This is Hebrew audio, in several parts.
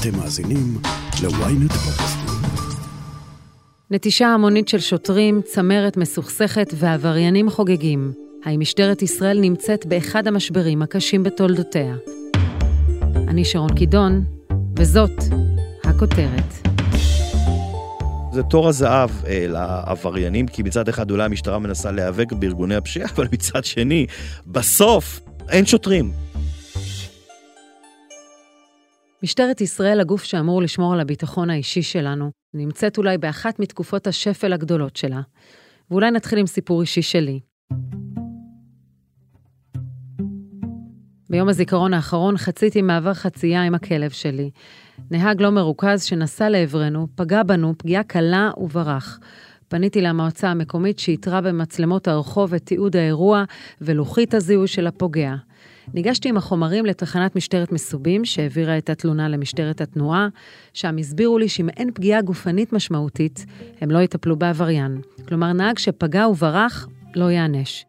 אתם מאזינים ל-ynet פודקאסטים. נטישה המונית של שוטרים, צמרת מסוכסכת ועבריינים חוגגים. האם משטרת ישראל נמצאת באחד המשברים הקשים בתולדותיה? אני שרון קידון, וזאת הכותרת. זה תור הזהב אה, לעבריינים, כי מצד אחד אולי המשטרה מנסה להיאבק בארגוני הפשיעה, אבל מצד שני, בסוף אין שוטרים. משטרת ישראל, הגוף שאמור לשמור על הביטחון האישי שלנו, נמצאת אולי באחת מתקופות השפל הגדולות שלה. ואולי נתחיל עם סיפור אישי שלי. ביום הזיכרון האחרון חציתי מעבר חצייה עם הכלב שלי. נהג לא מרוכז שנסע לעברנו, פגע בנו פגיעה קלה וברח. פניתי למועצה המקומית שאיתרה במצלמות הרחוב את תיעוד האירוע ולוחית הזיהוי של הפוגע. ניגשתי עם החומרים לתחנת משטרת מסובים, שהעבירה את התלונה למשטרת התנועה, שם הסבירו לי שאם אין פגיעה גופנית משמעותית, הם לא יטפלו בעבריין. כלומר, נהג שפגע וברח, לא ייענש.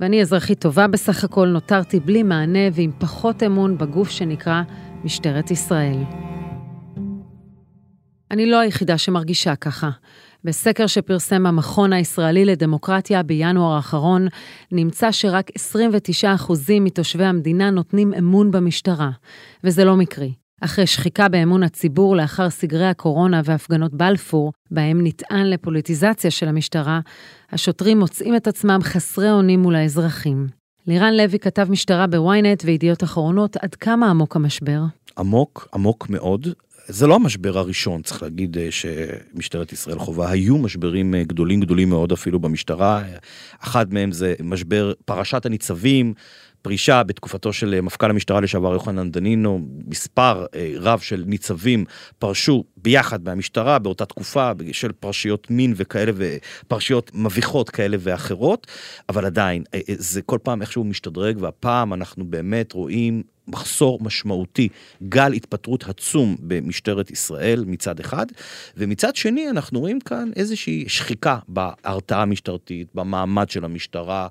ואני אזרחית טובה בסך הכל, נותרתי בלי מענה ועם פחות אמון בגוף שנקרא משטרת ישראל. אני לא היחידה שמרגישה ככה. בסקר שפרסם המכון הישראלי לדמוקרטיה בינואר האחרון, נמצא שרק 29% מתושבי המדינה נותנים אמון במשטרה, וזה לא מקרי. אחרי שחיקה באמון הציבור לאחר סגרי הקורונה והפגנות בלפור, בהם נטען לפוליטיזציה של המשטרה, השוטרים מוצאים את עצמם חסרי אונים מול האזרחים. לירן לוי כתב משטרה בוויינט וידיעות אחרונות, עד כמה עמוק המשבר? עמוק, עמוק מאוד. זה לא המשבר הראשון, צריך להגיד אה, שמשטרת ישראל חווה. היו משברים אה, גדולים גדולים מאוד אפילו במשטרה. אחד מהם זה משבר פרשת הניצבים. פרישה בתקופתו של אה, מפכ"ל המשטרה לשעבר יוחנן דנינו, מספר רב של ניצבים פרשו ביחד מהמשטרה באותה תקופה של פרשיות מין וכאלה ופרשיות מביכות כאלה ואחרות, אבל עדיין זה כל פעם איכשהו משתדרג והפעם אנחנו באמת רואים מחסור משמעותי, גל התפטרות עצום במשטרת ישראל מצד אחד, ומצד שני אנחנו רואים כאן איזושהי שחיקה בהרתעה המשטרתית, במעמד של המשטרה,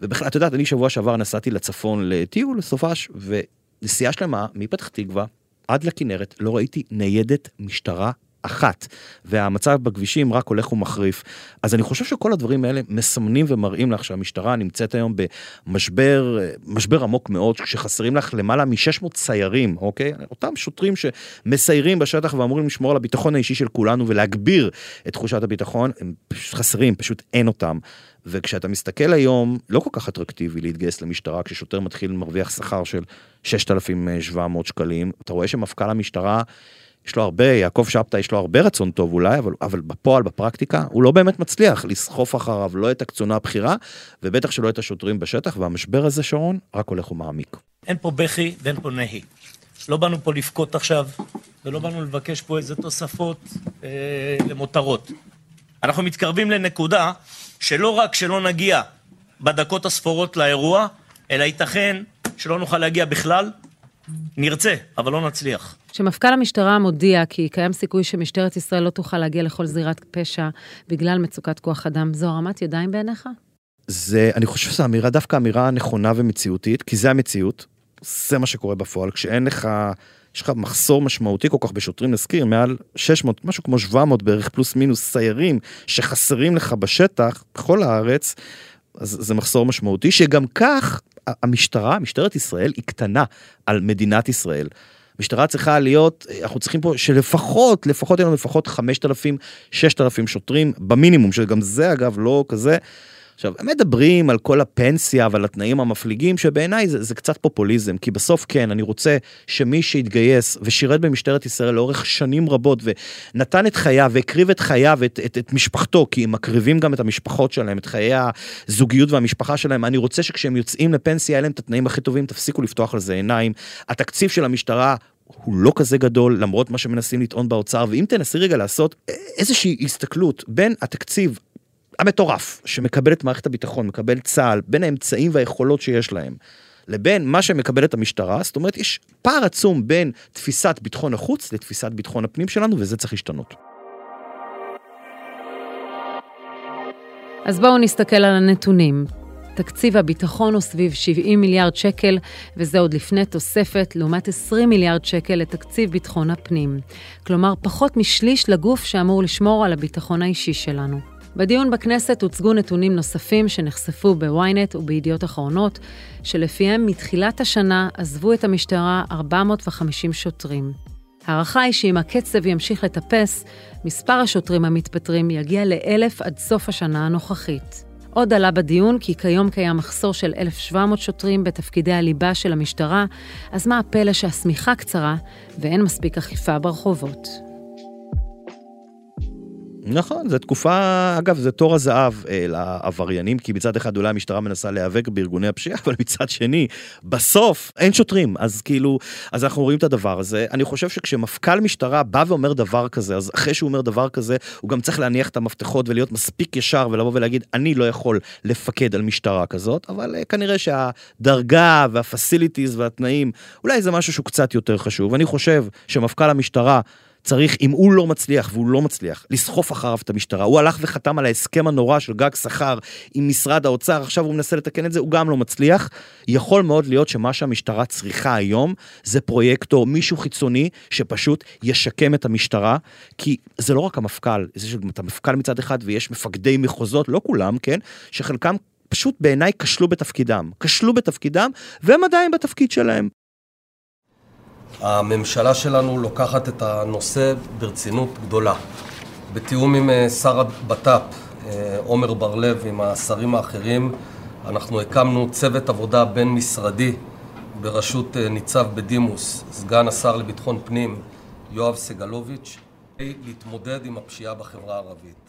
ובכלל, את יודעת, אני שבוע שעבר נסעתי לצפון לטיול, לסופש, ונסיעה שלמה מפתח תקווה עד לכנרת, לא ראיתי ניידת משטרה אחת, והמצב בכבישים רק הולך ומחריף. אז אני חושב שכל הדברים האלה מסמנים ומראים לך שהמשטרה נמצאת היום במשבר, משבר עמוק מאוד, שחסרים לך למעלה מ-600 ציירים, אוקיי? אותם שוטרים שמסיירים בשטח ואמורים לשמור על הביטחון האישי של כולנו ולהגביר את תחושת הביטחון, הם פשוט חסרים, פשוט אין אותם. וכשאתה מסתכל היום, לא כל כך אטרקטיבי להתגייס למשטרה, כששוטר מתחיל מרוויח שכר של 6,700 שקלים, אתה רואה שמפכ"ל המשטרה... יש לו הרבה, יעקב שבתא יש לו הרבה רצון טוב אולי, אבל, אבל בפועל, בפרקטיקה, הוא לא באמת מצליח לסחוף אחריו לא את הקצונה הבכירה, ובטח שלא את השוטרים בשטח, והמשבר הזה, שרון, רק הולך ומעמיק. אין פה בכי ואין פה נהי. לא באנו פה לבכות עכשיו, ולא באנו לבקש פה איזה תוספות אה, למותרות. אנחנו מתקרבים לנקודה שלא רק שלא נגיע בדקות הספורות לאירוע, אלא ייתכן שלא נוכל להגיע בכלל, נרצה, אבל לא נצליח. כשמפכ"ל המשטרה מודיע כי קיים סיכוי שמשטרת ישראל לא תוכל להגיע לכל זירת פשע בגלל מצוקת כוח אדם, זו הרמת ידיים בעיניך? זה, אני חושב שזו אמירה, דווקא אמירה נכונה ומציאותית, כי זה המציאות, זה מה שקורה בפועל, כשאין לך, יש לך מחסור משמעותי כל כך בשוטרים, נזכיר, מעל 600, משהו כמו 700 בערך, פלוס מינוס סיירים, שחסרים לך בשטח, בכל הארץ, אז זה מחסור משמעותי, שגם כך המשטרה, משטרת ישראל, היא קטנה על מדינת ישראל. משטרה צריכה להיות, אנחנו צריכים פה שלפחות, לפחות יהיו לנו לפחות 5,000, 6,000 שוטרים במינימום, שגם זה אגב לא כזה. עכשיו, הם מדברים על כל הפנסיה ועל התנאים המפליגים, שבעיניי זה, זה קצת פופוליזם, כי בסוף כן, אני רוצה שמי שהתגייס ושירת במשטרת ישראל לאורך שנים רבות, ונתן את חייו והקריב את חייו, את, את, את משפחתו, כי הם מקריבים גם את המשפחות שלהם, את חיי הזוגיות והמשפחה שלהם, אני רוצה שכשהם יוצאים לפנסיה, יהיה להם את התנאים הכי טובים, תפסיקו לפתוח על זה עיניים. התקציב של המשטרה הוא לא כזה גדול למרות מה שמנסים לטעון באוצר ואם תנסי רגע לעשות איזושהי הסתכלות בין התקציב המטורף שמקבלת מערכת הביטחון, מקבל צה"ל, בין האמצעים והיכולות שיש להם, לבין מה שמקבלת המשטרה, זאת אומרת, יש פער עצום בין תפיסת ביטחון החוץ לתפיסת ביטחון הפנים שלנו, וזה צריך להשתנות. אז בואו נסתכל על הנתונים. תקציב הביטחון הוא סביב 70 מיליארד שקל, וזה עוד לפני תוספת, לעומת 20 מיליארד שקל לתקציב ביטחון הפנים. כלומר, פחות משליש לגוף שאמור לשמור על הביטחון האישי שלנו. בדיון בכנסת הוצגו נתונים נוספים שנחשפו בוויינט ובידיעות אחרונות, שלפיהם מתחילת השנה עזבו את המשטרה 450 שוטרים. ההערכה היא שאם הקצב ימשיך לטפס, מספר השוטרים המתפטרים יגיע לאלף עד סוף השנה הנוכחית. עוד עלה בדיון כי כיום קיים מחסור של 1,700 שוטרים בתפקידי הליבה של המשטרה, אז מה הפלא שהשמיכה קצרה ואין מספיק אכיפה ברחובות? נכון, זו תקופה, אגב, זה תור הזהב אה, לעבריינים, כי מצד אחד אולי המשטרה מנסה להיאבק בארגוני הפשיעה, אבל מצד שני, בסוף אין שוטרים, אז כאילו, אז אנחנו רואים את הדבר הזה. אני חושב שכשמפכ"ל משטרה בא ואומר דבר כזה, אז אחרי שהוא אומר דבר כזה, הוא גם צריך להניח את המפתחות ולהיות מספיק ישר ולבוא ולהגיד, אני לא יכול לפקד על משטרה כזאת, אבל אה, כנראה שהדרגה והפסיליטיז והתנאים, אולי זה משהו שהוא קצת יותר חשוב. אני חושב שמפכ"ל המשטרה, צריך, אם הוא לא מצליח, והוא לא מצליח, לסחוף אחריו את המשטרה, הוא הלך וחתם על ההסכם הנורא של גג שכר עם משרד האוצר, עכשיו הוא מנסה לתקן את זה, הוא גם לא מצליח. יכול מאוד להיות שמה שהמשטרה צריכה היום, זה פרויקטור, מישהו חיצוני, שפשוט ישקם את המשטרה, כי זה לא רק המפכ"ל, זה שאתה מפכ"ל מצד אחד ויש מפקדי מחוזות, לא כולם, כן, שחלקם פשוט בעיניי כשלו בתפקידם. כשלו בתפקידם, והם עדיין בתפקיד שלהם. הממשלה שלנו לוקחת את הנושא ברצינות גדולה. בתיאום עם אה, שר הבט"פ, אה, עמר בר-לב, עם השרים האחרים, אנחנו הקמנו צוות עבודה בין-משרדי בראשות אה, ניצב בדימוס, סגן השר לביטחון פנים, יואב סגלוביץ', להתמודד עם הפשיעה בחברה הערבית.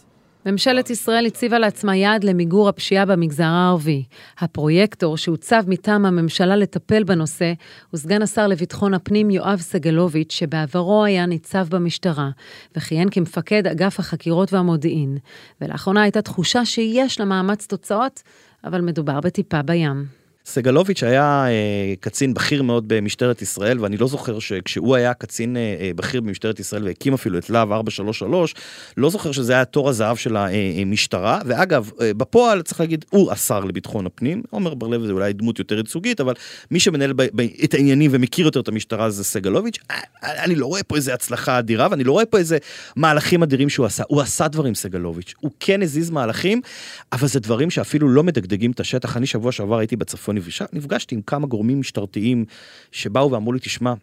ממשלת ישראל הציבה לעצמה יעד למיגור הפשיעה במגזר הערבי. הפרויקטור שהוצב מטעם הממשלה לטפל בנושא הוא סגן השר לביטחון הפנים יואב סגלוביץ', שבעברו היה ניצב במשטרה, וכיהן כמפקד אגף החקירות והמודיעין. ולאחרונה הייתה תחושה שיש למאמץ תוצאות, אבל מדובר בטיפה בים. סגלוביץ' היה אה, קצין בכיר מאוד במשטרת ישראל, ואני לא זוכר שכשהוא היה קצין אה, אה בכיר במשטרת ישראל והקים אפילו את להב 433, לא זוכר שזה היה תור הזהב של המשטרה. אה, ואגב, אה, בפועל צריך להגיד, הוא השר לביטחון הפנים, עומר בר-לב זה אולי דמות יותר ייצוגית, אבל מי שמנהל ב, ב, את העניינים ומכיר יותר את המשטרה זה סגלוביץ'. אה, אה, אני לא רואה פה איזה הצלחה אדירה, ואני לא רואה פה איזה מהלכים אדירים שהוא עשה. הוא עשה דברים, סגלוביץ'. הוא כן הזיז מהלכים, אבל זה דברים שאפילו לא מדגדגים את השטח. אני שבוע שעבר הייתי בצפון נפגשתי עם כמה גורמים משטרתיים שבאו ואמרו לי, תשמע,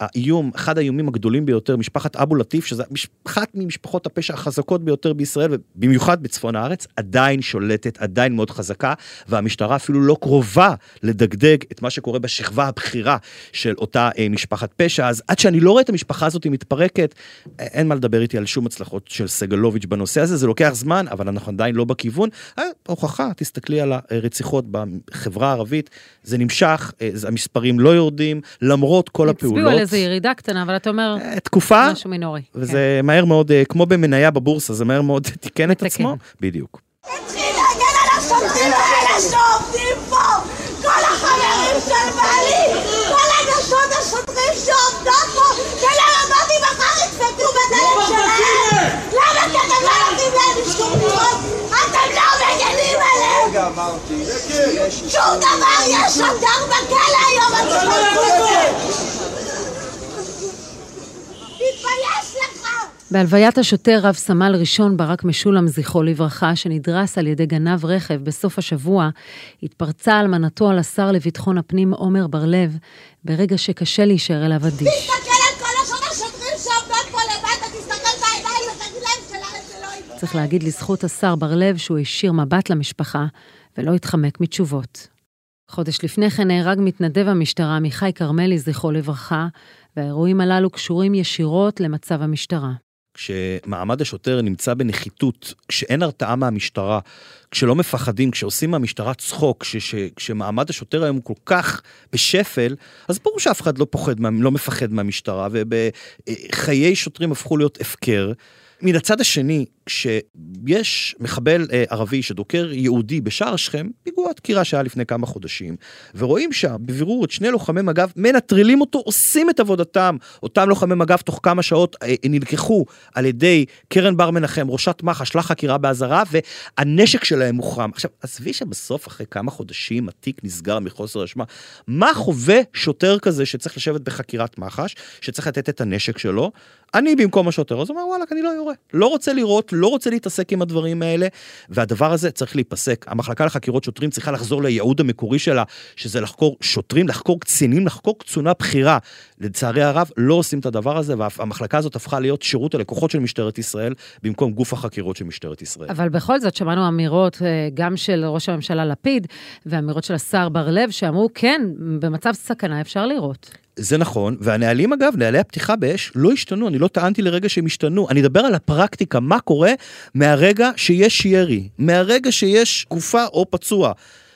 האיום, אחד האיומים הגדולים ביותר, משפחת אבו לטיף, שזה אחת ממשפחות הפשע החזקות ביותר בישראל, ובמיוחד בצפון הארץ, עדיין שולטת, עדיין מאוד חזקה, והמשטרה אפילו לא קרובה לדגדג את מה שקורה בשכבה הבכירה של אותה אה, משפחת פשע. אז עד שאני לא רואה את המשפחה הזאת מתפרקת, אין מה לדבר איתי על שום הצלחות של סגלוביץ' בנושא הזה, זה לוקח זמן, אבל אנחנו עדיין לא בכיוון. אה, הוכחה, תסתכלי על הרציחות בחברה הערבית, זה נמשך, אה, המספרים לא יורדים, למרות כל הפעולות. איזה ירידה קטנה, אבל אתה אומר, אה, תקופה, משהו מינורי. וזה כן. מהר מאוד, אה, כמו במניה בבורסה, זה מהר מאוד תיקן את עצמו. בדיוק. תתחיל להגן על השוטרים האלה שעובדים פה! כל החברים של בעלי! כל הנשות השוטרים שעובדות פה! ולרבותי מחר ידפקו בדלת שלהם! למה כי אתם לא נותנים להם לשכור דירות? אתם לא מגנים עליהם! רגע, אמרתי, שום דבר יש שוטר בכלא היום! בהלוויית השוטר רב סמל ראשון ברק משולם, זכרו לברכה, שנדרס על ידי גנב רכב בסוף השבוע, התפרצה אלמנתו על השר לביטחון הפנים עומר בר-לב, ברגע שקשה להישאר אליו אדיש. תסתכל על כל השוטרים שעומדות פה למטה, תסתכל בעיניים ותגיד להם שלהם זה לא צריך להגיד לזכות השר בר-לב שהוא הישיר מבט למשפחה ולא התחמק מתשובות. חודש לפני כן נהרג מתנדב המשטרה עמיחי כרמלי, זכרו לברכה, והאירועים הללו קשורים ישירות למצב המשטרה. כשמעמד השוטר נמצא בנחיתות, כשאין הרתעה מהמשטרה, כשלא מפחדים, כשעושים מהמשטרה צחוק, כש, כש, כשמעמד השוטר היום כל כך בשפל, אז ברור שאף אחד לא, פוחד, לא מפחד מהמשטרה, ובחיי שוטרים הפכו להיות הפקר. מן הצד השני, כשיש מחבל אה, ערבי שדוקר יהודי בשער שכם, פיגוע דקירה שהיה לפני כמה חודשים, ורואים שם בבירור את שני לוחמי מג"ב מנטרלים אותו, עושים את עבודתם. אותם לוחמי מג"ב תוך כמה שעות אה, נלקחו על ידי קרן בר מנחם, ראשת מח"ש, לחקירה באזהרה, והנשק שלהם מוחרם. עכשיו, עזבי שבסוף, אחרי כמה חודשים, התיק נסגר מחוסר אשמה. מה חווה שוטר כזה שצריך לשבת בחקירת מח"ש, שצריך לתת את הנשק שלו? אני במקום השוטר, אז הוא אומר, וואלה, אני לא. לא רוצה לראות, לא רוצה להתעסק עם הדברים האלה, והדבר הזה צריך להיפסק. המחלקה לחקירות שוטרים צריכה לחזור לייעוד המקורי שלה, שזה לחקור שוטרים, לחקור קצינים, לחקור קצונה בכירה. לצערי הרב, לא עושים את הדבר הזה, והמחלקה הזאת הפכה להיות שירות הלקוחות של משטרת ישראל, במקום גוף החקירות של משטרת ישראל. אבל בכל זאת, שמענו אמירות אה, גם של ראש הממשלה לפיד, ואמירות של השר בר לב, שאמרו, כן, במצב סכנה אפשר לראות. זה נכון, והנהלים אגב, נהלי הפתיחה באש לא השתנו, אני לא טענתי לרגע שהם השתנו, אני אדבר על הפרקטיקה, מה קורה מהרגע שיש ירי, מהרגע שיש גופה או פצוע.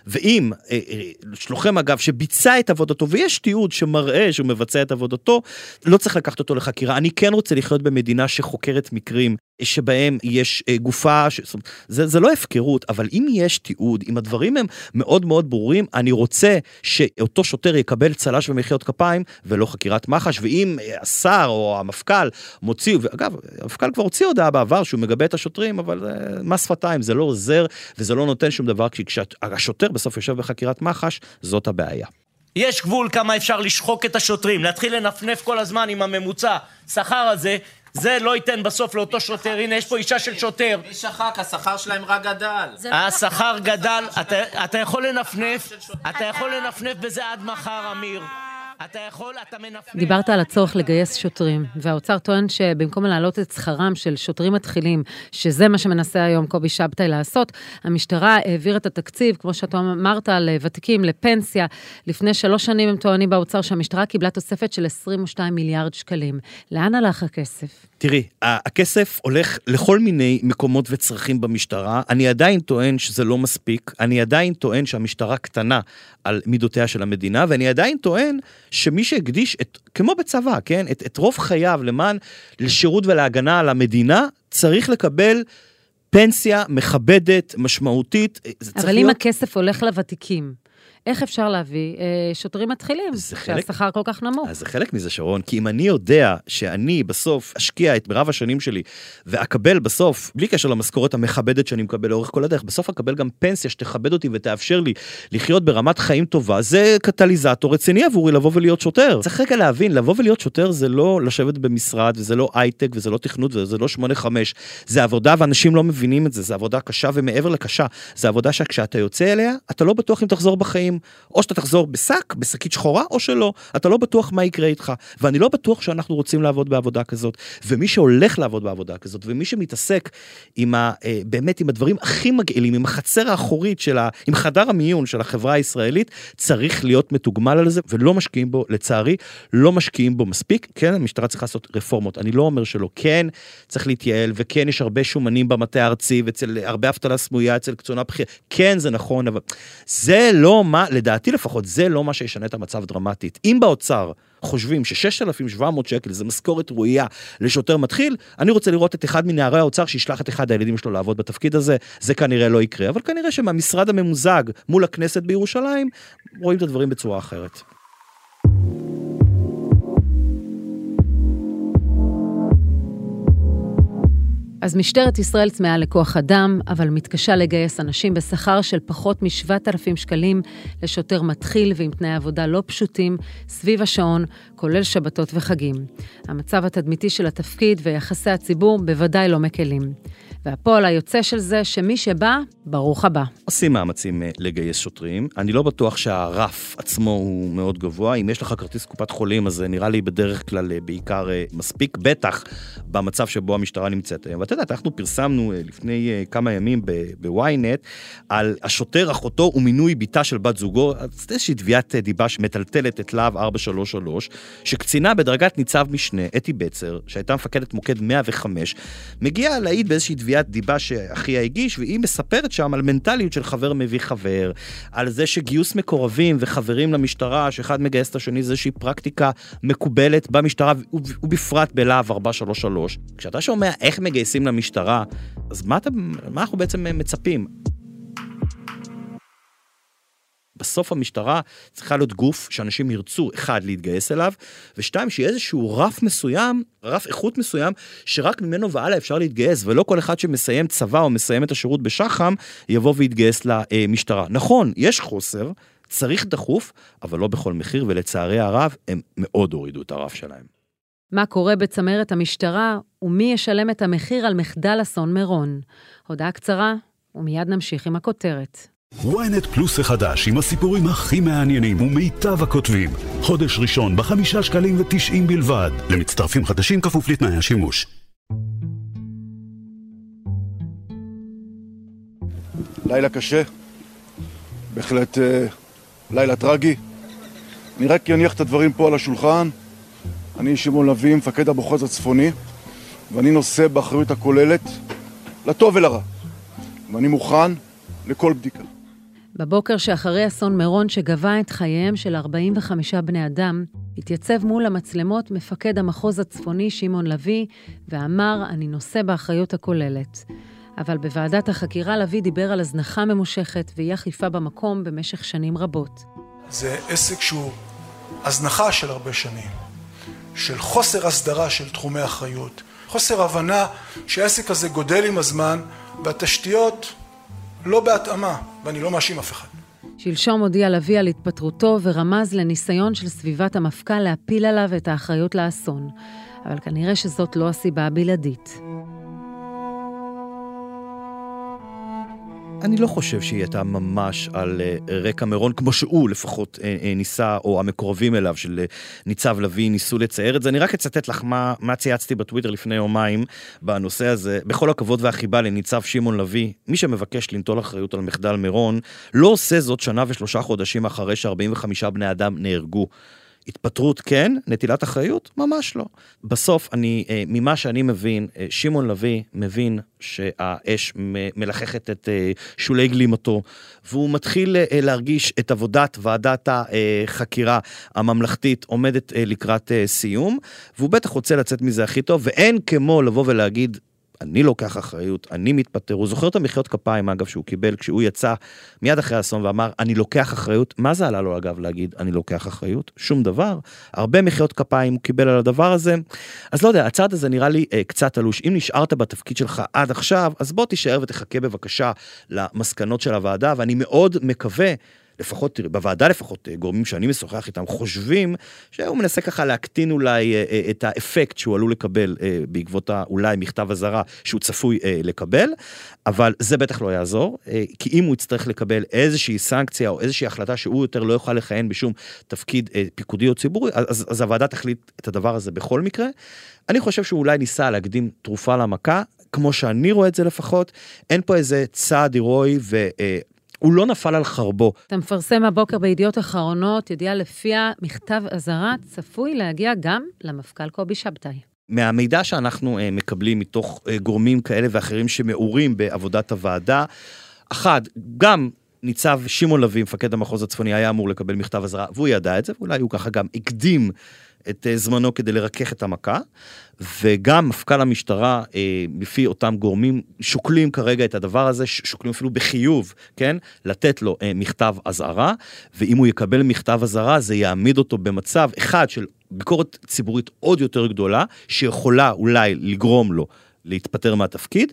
ואם אה, אה, לוחם אגב שביצע את עבודתו ויש תיעוד שמראה שהוא מבצע את עבודתו, לא צריך לקחת אותו לחקירה. אני כן רוצה לחיות במדינה שחוקרת מקרים שבהם יש אה, גופה, ש... זה, זה לא הפקרות, אבל אם יש תיעוד, אם הדברים הם מאוד מאוד ברורים, אני רוצה שאותו שוטר יקבל צל"ש ומחיאות כפיים ולא חקירת מח"ש, ואם השר או המפכ"ל מוציא, ואגב, המפכ"ל כבר הוציא הודעה בעבר שהוא מגבה את השוטרים, אבל מס שפתיים, זה לא עוזר וזה לא נותן שום דבר, כשהשוטר בסוף יושב בחקירת מח"ש, זאת הבעיה. יש גבול כמה אפשר לשחוק את השוטרים, להתחיל לנפנף כל הזמן עם הממוצע שכר הזה, זה לא ייתן בסוף לאותו שוטר, הנה יש פה אישה של שוטר. מי שחק? השכר שלהם רק גדל. לא השכר גדל, אתה יכול לנפנף, אתה יכול לנפנף בזה עד מחר, אמיר. אתה יכול, אתה מנפנף. דיברת על הצורך לגייס שוטרים, והאוצר טוען שבמקום להעלות את שכרם של שוטרים מתחילים, שזה מה שמנסה היום קובי שבתאי לעשות, המשטרה העבירה את התקציב, כמו שאתה אמרת, לוותיקים, לפנסיה. לפני שלוש שנים הם טוענים באוצר שהמשטרה קיבלה תוספת של 22 מיליארד שקלים. לאן הלך הכסף? תראי, הכסף הולך לכל מיני מקומות וצרכים במשטרה. אני עדיין טוען שזה לא מספיק, אני עדיין טוען שהמשטרה קטנה על מידותיה של המדינה, ואני עדיין טוען שמי שהקדיש, את, כמו בצבא, כן, את, את רוב חייו למען, לשירות ולהגנה על המדינה, צריך לקבל פנסיה מכבדת, משמעותית. אבל אם להיות... הכסף הולך לוותיקים, איך אפשר להביא אה, שוטרים מתחילים, שהשכר כל כך נמוך? אז זה חלק מזה, שרון, כי אם אני יודע שאני בסוף אשקיע את מירב השנים שלי, ואקבל בסוף, בלי קשר למשכורת המכבדת שאני מקבל לאורך כל הדרך, בסוף אקבל גם פנסיה שתכבד אותי ותאפשר לי לחיות ברמת חיים טובה, זה קטליזטור רציני עבורי לבוא ולהיות שוטר. צריך רגע להבין, לבוא ולהיות שוטר זה לא לשבת במשרד, וזה לא הייטק, וזה לא תכנות, וזה לא 8-5, זה עבודה ואנשים לא מבינים את זה, זה עבודה קשה ומעבר לקשה, זה עבודה שכשאתה יוצא אליה, אתה לא בטוח אם תחזור בחיים. בחיים, או שאתה תחזור בשק, בשקית שחורה, או שלא. אתה לא בטוח מה יקרה איתך. ואני לא בטוח שאנחנו רוצים לעבוד בעבודה כזאת. ומי שהולך לעבוד בעבודה כזאת, ומי שמתעסק עם ה... אה, באמת עם הדברים הכי מגעילים, עם החצר האחורית של ה... עם חדר המיון של החברה הישראלית, צריך להיות מתוגמל על זה, ולא משקיעים בו, לצערי, לא משקיעים בו מספיק. כן, המשטרה צריכה לעשות רפורמות. אני לא אומר שלא. כן, צריך להתייעל, וכן, יש הרבה שומנים במטה הארצי, ואצל הרבה אבטלה סמויה, אצל קצונה בכירה. כן, זה נכון, אבל זה לא מה, לדעתי לפחות, זה לא מה שישנה את המצב דרמטית. אם באוצר חושבים ש-6,700 שקל זה משכורת ראויה לשוטר מתחיל, אני רוצה לראות את אחד מנערי האוצר שישלח את אחד הילדים שלו לעבוד בתפקיד הזה, זה כנראה לא יקרה, אבל כנראה שמהמשרד הממוזג מול הכנסת בירושלים, רואים את הדברים בצורה אחרת. אז משטרת ישראל צמאה לכוח אדם, אבל מתקשה לגייס אנשים בשכר של פחות מ-7,000 שקלים לשוטר מתחיל ועם תנאי עבודה לא פשוטים, סביב השעון, כולל שבתות וחגים. המצב התדמיתי של התפקיד ויחסי הציבור בוודאי לא מקלים. והפועל היוצא של זה, שמי שבא, ברוך הבא. עושים מאמצים אה, לגייס שוטרים. אני לא בטוח שהרף עצמו הוא מאוד גבוה. אם יש לך כרטיס קופת חולים, אז זה נראה לי בדרך כלל אה, בעיקר אה, מספיק, בטח במצב שבו המשטרה נמצאת היום. ואתה יודע, אנחנו פרסמנו לפני כמה ימים בוויינט על השוטר, אחותו ומינוי בתה של בת זוגו, איזושהי תביעת דיבה שמטלטלת את להב 433, שקצינה בדרגת ניצב משנה, אתי בצר, שהייתה מפקדת מוקד 105, מגיעה להעיד באיזושהי תביעה תביעת דיבה שאחיה הגיש, והיא מספרת שם על מנטליות של חבר מביא חבר, על זה שגיוס מקורבים וחברים למשטרה, שאחד מגייס את השני, זה איזושהי פרקטיקה מקובלת במשטרה, ובפרט בלהב 433. כשאתה שומע איך מגייסים למשטרה, אז מה, אתה, מה אנחנו בעצם מצפים? בסוף המשטרה צריכה להיות גוף שאנשים ירצו, אחד, להתגייס אליו, ושתיים, שיהיה איזשהו רף מסוים, רף איכות מסוים, שרק ממנו והלאה אפשר להתגייס, ולא כל אחד שמסיים צבא או מסיים את השירות בשח"ם, יבוא ויתגייס למשטרה. נכון, יש חוסר, צריך דחוף, אבל לא בכל מחיר, ולצערי הרב, הם מאוד הורידו את הרף שלהם. מה קורה בצמרת המשטרה, ומי ישלם את המחיר על מחדל אסון מירון. הודעה קצרה, ומיד נמשיך עם הכותרת. Ynet פלוס החדש עם הסיפורים הכי מעניינים ומיטב הכותבים. חודש ראשון בחמישה שקלים ותשעים בלבד. למצטרפים חדשים כפוף לתנאי השימוש. לילה קשה, בהחלט אה, לילה טרגי. אני רק אניח את הדברים פה על השולחן. אני שמעון לביא, מפקד המחוז הצפוני, ואני נושא באחריות הכוללת לטוב ולרע. ואני מוכן לכל בדיקה. בבוקר שאחרי אסון מירון שגבה את חייהם של 45 בני אדם, התייצב מול המצלמות מפקד המחוז הצפוני שמעון לביא ואמר, אני נושא באחריות הכוללת. אבל בוועדת החקירה לביא דיבר על הזנחה ממושכת ואי אכיפה במקום במשך שנים רבות. זה עסק שהוא הזנחה של הרבה שנים, של חוסר הסדרה של תחומי אחריות, חוסר הבנה שהעסק הזה גודל עם הזמן והתשתיות לא בהתאמה, ואני לא מאשים אף אחד. שלשום הודיע לביא על התפטרותו ורמז לניסיון של סביבת המפכ"ל להפיל עליו את האחריות לאסון. אבל כנראה שזאת לא הסיבה הבלעדית. אני לא חושב שהיא הייתה ממש על אה, רקע מירון, כמו שהוא לפחות אה, אה, ניסה, או המקורבים אליו של ניצב לביא, ניסו לצייר את זה. אני רק אצטט לך מה, מה צייצתי בטוויטר לפני יומיים בנושא הזה. בכל הכבוד והחיבה לניצב שמעון לביא, מי שמבקש לנטול אחריות על מחדל מירון, לא עושה זאת שנה ושלושה חודשים אחרי ש-45 בני אדם נהרגו. התפטרות כן, נטילת אחריות? ממש לא. בסוף, אני, אה, ממה שאני מבין, אה, שמעון לביא מבין שהאש מלחכת את אה, שולי גלימתו, והוא מתחיל להרגיש את עבודת ועדת החקירה הממלכתית עומדת לקראת סיום, והוא בטח רוצה לצאת מזה הכי טוב, ואין כמו לבוא ולהגיד, אני לוקח אחריות, אני מתפטר. הוא זוכר את המחיאות כפיים, אגב, שהוא קיבל כשהוא יצא מיד אחרי האסון ואמר, אני לוקח אחריות. מה זה עלה לו, אגב, להגיד, אני לוקח אחריות? שום דבר. הרבה מחיאות כפיים הוא קיבל על הדבר הזה. אז לא יודע, הצעד הזה נראה לי אה, קצת תלוש. אם נשארת בתפקיד שלך עד עכשיו, אז בוא תישאר ותחכה בבקשה למסקנות של הוועדה, ואני מאוד מקווה לפחות, תראי, בוועדה לפחות, אה, גורמים שאני משוחח איתם חושבים שהוא מנסה ככה להקטין אולי אה, אה, את האפקט שהוא עלול לקבל בעקבות אולי מכתב אזהרה שהוא צפוי לקבל, אבל זה בטח לא יעזור, כי אם הוא יצטרך לקבל איזושהי סנקציה או איזושהי החלטה שהוא יותר לא יוכל לכהן בשום תפקיד פיקודי או ציבורי, אז, אז הוועדה תחליט את הדבר הזה בכל מקרה. אני חושב שהוא אולי ניסה להקדים תרופה למכה, כמו שאני רואה את זה לפחות, אין פה איזה צעד הירואי. הוא לא נפל על חרבו. אתה מפרסם הבוקר בידיעות אחרונות, ידיעה לפיה מכתב אזהרה צפוי להגיע גם למפכ"ל קובי שבתאי. מהמידע שאנחנו uh, מקבלים מתוך uh, גורמים כאלה ואחרים שמעורים בעבודת הוועדה, אחד, גם ניצב שמעון לביא, מפקד המחוז הצפוני, היה אמור לקבל מכתב אזהרה, והוא ידע את זה, ואולי הוא ככה גם הקדים את אה, זמנו כדי לרכך את המכה, וגם מפכ"ל המשטרה, אה, לפי אותם גורמים, שוקלים כרגע את הדבר הזה, שוקלים אפילו בחיוב, כן? לתת לו אה, מכתב אזהרה, ואם הוא יקבל מכתב אזהרה, זה יעמיד אותו במצב, אחד, של ביקורת ציבורית עוד יותר גדולה, שיכולה אולי לגרום לו להתפטר מהתפקיד,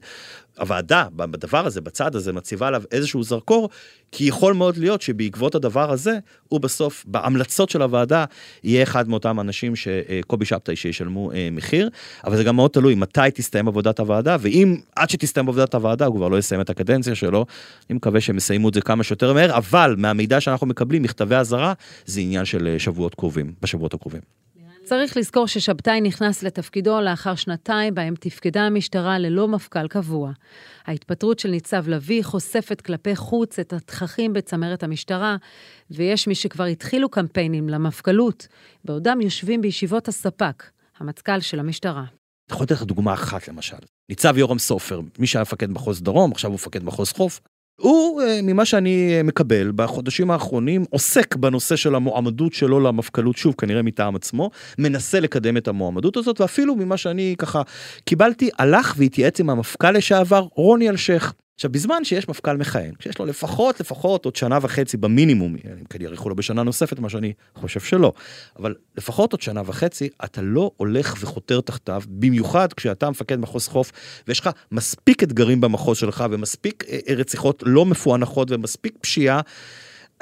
הוועדה, בדבר הזה, בצד הזה, מציבה עליו איזשהו זרקור, כי יכול מאוד להיות שבעקבות הדבר הזה, הוא בסוף, בהמלצות של הוועדה, יהיה אחד מאותם אנשים שקובי שבתאי שישלמו אה, מחיר, אבל זה גם מאוד תלוי מתי תסתיים עבודת הוועדה, ואם עד שתסתיים עבודת הוועדה הוא כבר לא יסיים את הקדנציה שלו, אני מקווה שהם יסיימו את זה כמה שיותר מהר, אבל מהמידע שאנחנו מקבלים, מכתבי אזהרה, זה עניין של אה, שבועות קרובים, בשבועות הקרובים. צריך לזכור ששבתאי נכנס לתפקידו לאחר שנתיים בהם תפקדה המשטרה ללא מפכ"ל קבוע. ההתפטרות של ניצב לביא חושפת כלפי חוץ את התככים בצמרת המשטרה, ויש מי שכבר התחילו קמפיינים למפכ"לות, בעודם יושבים בישיבות הספ"ק, המטכ"ל של המשטרה. יכול לתת לך דוגמה אחת למשל. ניצב יורם סופר, מי שהיה מפקד מחוז דרום, עכשיו הוא מפקד מחוז חוף. הוא, אה, ממה שאני אה, מקבל, בחודשים האחרונים עוסק בנושא של המועמדות שלו למפכ"לות, שוב, כנראה מטעם עצמו, מנסה לקדם את המועמדות הזאת, ואפילו ממה שאני ככה קיבלתי, הלך והתייעץ עם המפכ"ל לשעבר, רוני אלשיך. עכשיו, בזמן שיש מפכ"ל מכהן, שיש לו לפחות, לפחות עוד שנה וחצי במינימום, אם כן יאריכו לו בשנה נוספת, מה שאני חושב שלא, אבל לפחות עוד שנה וחצי, אתה לא הולך וחותר תחתיו, במיוחד כשאתה מפקד מחוז חוף, ויש לך מספיק אתגרים במחוז שלך, ומספיק אה, אה, רציחות לא מפוענחות, ומספיק פשיעה.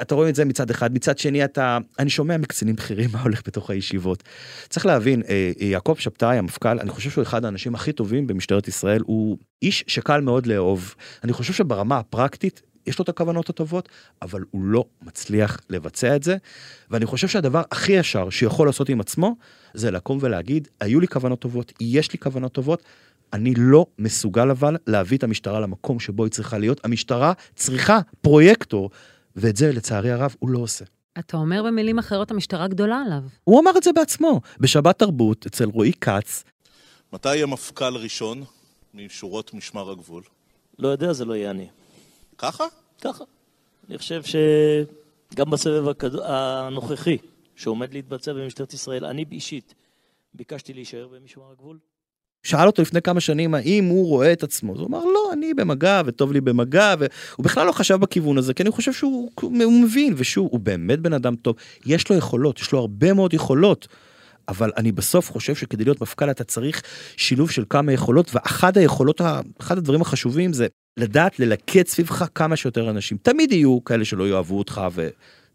אתה רואה את זה מצד אחד, מצד שני אתה, אני שומע מקצינים בכירים מה הולך בתוך הישיבות. צריך להבין, אה, אה, יעקב שבתאי, המפכ"ל, אני חושב שהוא אחד האנשים הכי טובים במשטרת ישראל, הוא איש שקל מאוד לאהוב. אני חושב שברמה הפרקטית, יש לו את הכוונות הטובות, אבל הוא לא מצליח לבצע את זה. ואני חושב שהדבר הכי ישר שיכול לעשות עם עצמו, זה לקום ולהגיד, היו לי כוונות טובות, יש לי כוונות טובות, אני לא מסוגל אבל להביא את המשטרה למקום שבו היא צריכה להיות. המשטרה צריכה פרויקטור ואת זה, לצערי הרב, הוא לא עושה. אתה אומר במילים אחרות, המשטרה גדולה עליו. הוא אמר את זה בעצמו, בשבת תרבות, אצל רועי כץ. מתי יהיה מפכ"ל ראשון משורות משמר הגבול? לא יודע, זה לא יהיה אני. ככה? ככה. אני חושב שגם בסבב הכד... הנוכחי, שעומד להתבצע במשטרת ישראל, אני אישית ביקשתי להישאר במשמר הגבול. שאל אותו לפני כמה שנים האם הוא רואה את עצמו, אז הוא אמר לא, אני במגע וטוב לי במגע, והוא בכלל לא חשב בכיוון הזה, כי אני חושב שהוא הוא מבין, ושוב, הוא באמת בן אדם טוב, יש לו יכולות, יש לו הרבה מאוד יכולות. אבל אני בסוף חושב שכדי להיות מפכ"ל אתה צריך שילוב של כמה יכולות, ואחד היכולות, אחד הדברים החשובים זה לדעת ללקט סביבך כמה שיותר אנשים. תמיד יהיו כאלה שלא יאהבו אותך ו...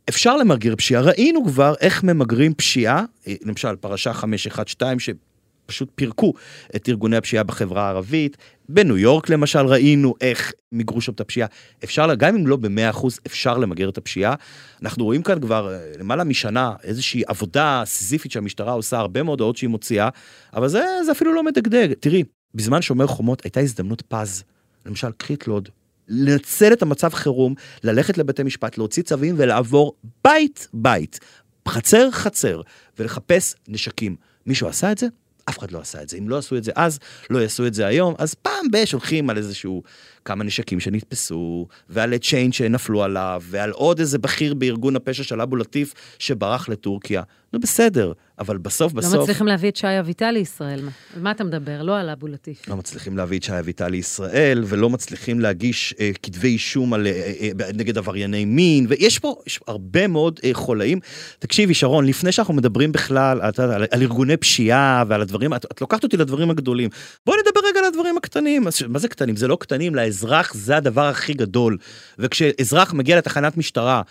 אפשר למגר פשיעה, ראינו כבר איך ממגרים פשיעה, למשל פרשה 512 פשוט פירקו את ארגוני הפשיעה בחברה הערבית. בניו יורק למשל ראינו איך מיגרו שם את הפשיעה. אפשר, גם אם לא במאה אחוז, אפשר למגר את הפשיעה. אנחנו רואים כאן כבר אה, למעלה משנה איזושהי עבודה סיזיפית שהמשטרה עושה, הרבה מאוד הודעות שהיא מוציאה, אבל זה, זה אפילו לא מדגדג. תראי, בזמן שומר חומות הייתה הזדמנות פז. למשל, קחי את לוד, לנצל את המצב חירום, ללכת לבתי משפט, להוציא צווים ולעבור בית בית, חצר חצר, ולחפש נשקים. מישהו עשה את זה? אף אחד לא עשה את זה. אם לא עשו את זה אז, לא יעשו את זה היום, אז פעם ב- שולחים על איזשהו כמה נשקים שנתפסו, ועל צ'יין שנפלו עליו, ועל עוד איזה בכיר בארגון הפשע של אבו לטיף שברח לטורקיה. נו בסדר, אבל בסוף בסוף... לא מצליחים להביא את שי אביטל לישראל. על מה אתה מדבר? לא על אבו לטיף. לא מצליחים להביא את שי אביטל לישראל, ולא מצליחים להגיש אה, כתבי אישום על, אה, אה, נגד עברייני מין, ויש פה יש הרבה מאוד אה, חולאים. תקשיבי, שרון, לפני שאנחנו מדברים בכלל על, על, על ארגוני פשיעה ועל הדברים, את, את לוקחת אותי לדברים הגדולים. בואי נדבר רגע על הדברים הקטנים. מה זה קטנים? זה לא קטנים, לאזרח זה הדבר הכי גדול. וכשאזרח מגיע לתחנת משטרה,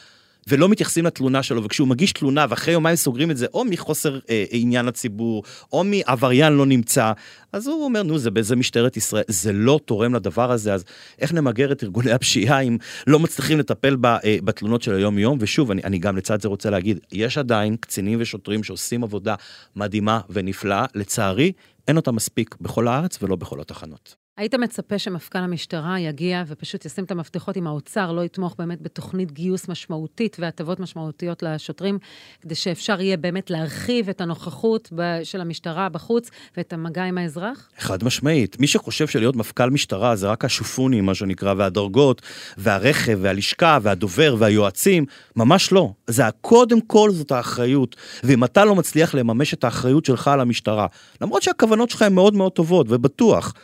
ולא מתייחסים לתלונה שלו, וכשהוא מגיש תלונה ואחרי יומיים סוגרים את זה, או מחוסר אה, עניין לציבור, או מעבריין לא נמצא, אז הוא אומר, נו, זה, זה משטרת ישראל, זה לא תורם לדבר הזה, אז איך נמגר את ארגוני הפשיעה אם לא מצליחים לטפל ב, אה, בתלונות של היום-יום? ושוב, אני, אני גם לצד זה רוצה להגיד, יש עדיין קצינים ושוטרים שעושים עבודה מדהימה ונפלאה, לצערי, אין אותה מספיק בכל הארץ ולא בכל התחנות. היית מצפה שמפכ"ל המשטרה יגיע ופשוט ישים את המפתחות עם האוצר, לא יתמוך באמת בתוכנית גיוס משמעותית והטבות משמעותיות לשוטרים, כדי שאפשר יהיה באמת להרחיב את הנוכחות של המשטרה בחוץ ואת המגע עם האזרח? חד משמעית. מי שחושב שלהיות מפכ"ל משטרה זה רק השופוני, מה שנקרא, והדרגות, והרכב, והלשכה, והדובר, והיועצים, ממש לא. זה קודם כל זאת האחריות. ואם אתה לא מצליח לממש את האחריות שלך על המשטרה, למרות שהכוונות שלך הן מאוד מאוד טובות, ובטוח,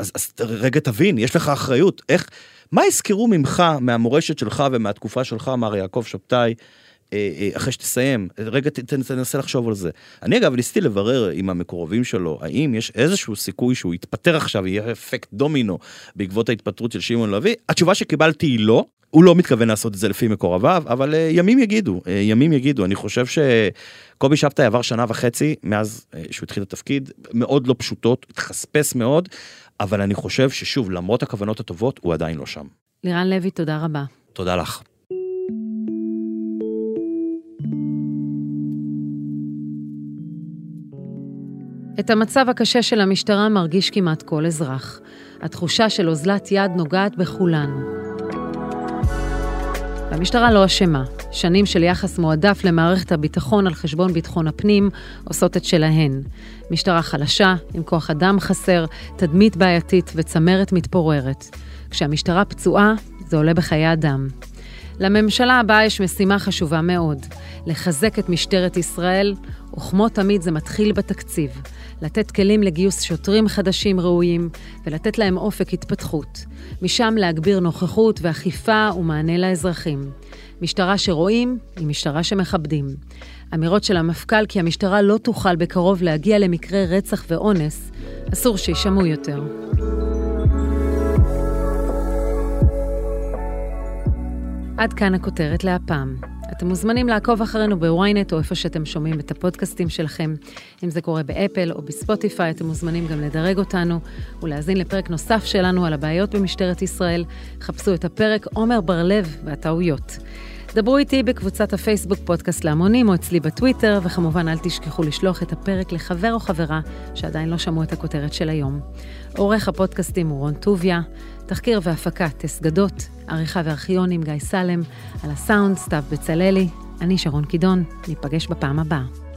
אז, אז רגע תבין, יש לך אחריות. איך, מה יזכרו ממך, מהמורשת שלך ומהתקופה שלך, מר יעקב שבתאי, אה, אה, אחרי שתסיים? רגע, תנסה לחשוב על זה. אני אגב ניסיתי לברר עם המקורבים שלו, האם יש איזשהו סיכוי שהוא יתפטר עכשיו, יהיה אפקט דומינו בעקבות ההתפטרות של שמעון לביא? התשובה שקיבלתי היא לא. הוא לא מתכוון לעשות את זה לפי מקורביו, אבל uh, ימים יגידו, uh, ימים יגידו. אני חושב שקובי שבתאי עבר שנה וחצי מאז uh, שהוא התחיל את התפקיד, מאוד לא פשוטות, התחספס מאוד, אבל אני חושב ששוב, למרות הכוונות הטובות, הוא עדיין לא שם. לירן לוי, תודה רבה. תודה לך. את המצב הקשה של המשטרה מרגיש כמעט כל אזרח. התחושה של אוזלת יד נוגעת בכולנו. והמשטרה לא אשמה. שנים של יחס מועדף למערכת הביטחון על חשבון ביטחון הפנים עושות את שלהן. משטרה חלשה, עם כוח אדם חסר, תדמית בעייתית וצמרת מתפוררת. כשהמשטרה פצועה, זה עולה בחיי אדם. לממשלה הבאה יש משימה חשובה מאוד, לחזק את משטרת ישראל, וכמו תמיד זה מתחיל בתקציב. לתת כלים לגיוס שוטרים חדשים ראויים ולתת להם אופק התפתחות. משם להגביר נוכחות ואכיפה ומענה לאזרחים. משטרה שרואים היא משטרה שמכבדים. אמירות של המפכ"ל כי המשטרה לא תוכל בקרוב להגיע למקרי רצח ואונס, אסור שיישמעו יותר. עד כאן הכותרת להפעם. אתם מוזמנים לעקוב אחרינו בוויינט או איפה שאתם שומעים את הפודקאסטים שלכם. אם זה קורה באפל או בספוטיפיי, אתם מוזמנים גם לדרג אותנו ולהאזין לפרק נוסף שלנו על הבעיות במשטרת ישראל. חפשו את הפרק עומר בר-לב והטעויות. דברו איתי בקבוצת הפייסבוק פודקאסט להמונים או אצלי בטוויטר, וכמובן אל תשכחו לשלוח את הפרק לחבר או חברה שעדיין לא שמעו את הכותרת של היום. עורך הפודקאסטים הוא רון טוביה, תחקיר והפקה טס גדות, עריכה וארכיונים גיא סלם, על הסאונד סתיו בצללי, אני שרון קידון, ניפגש בפעם הבאה.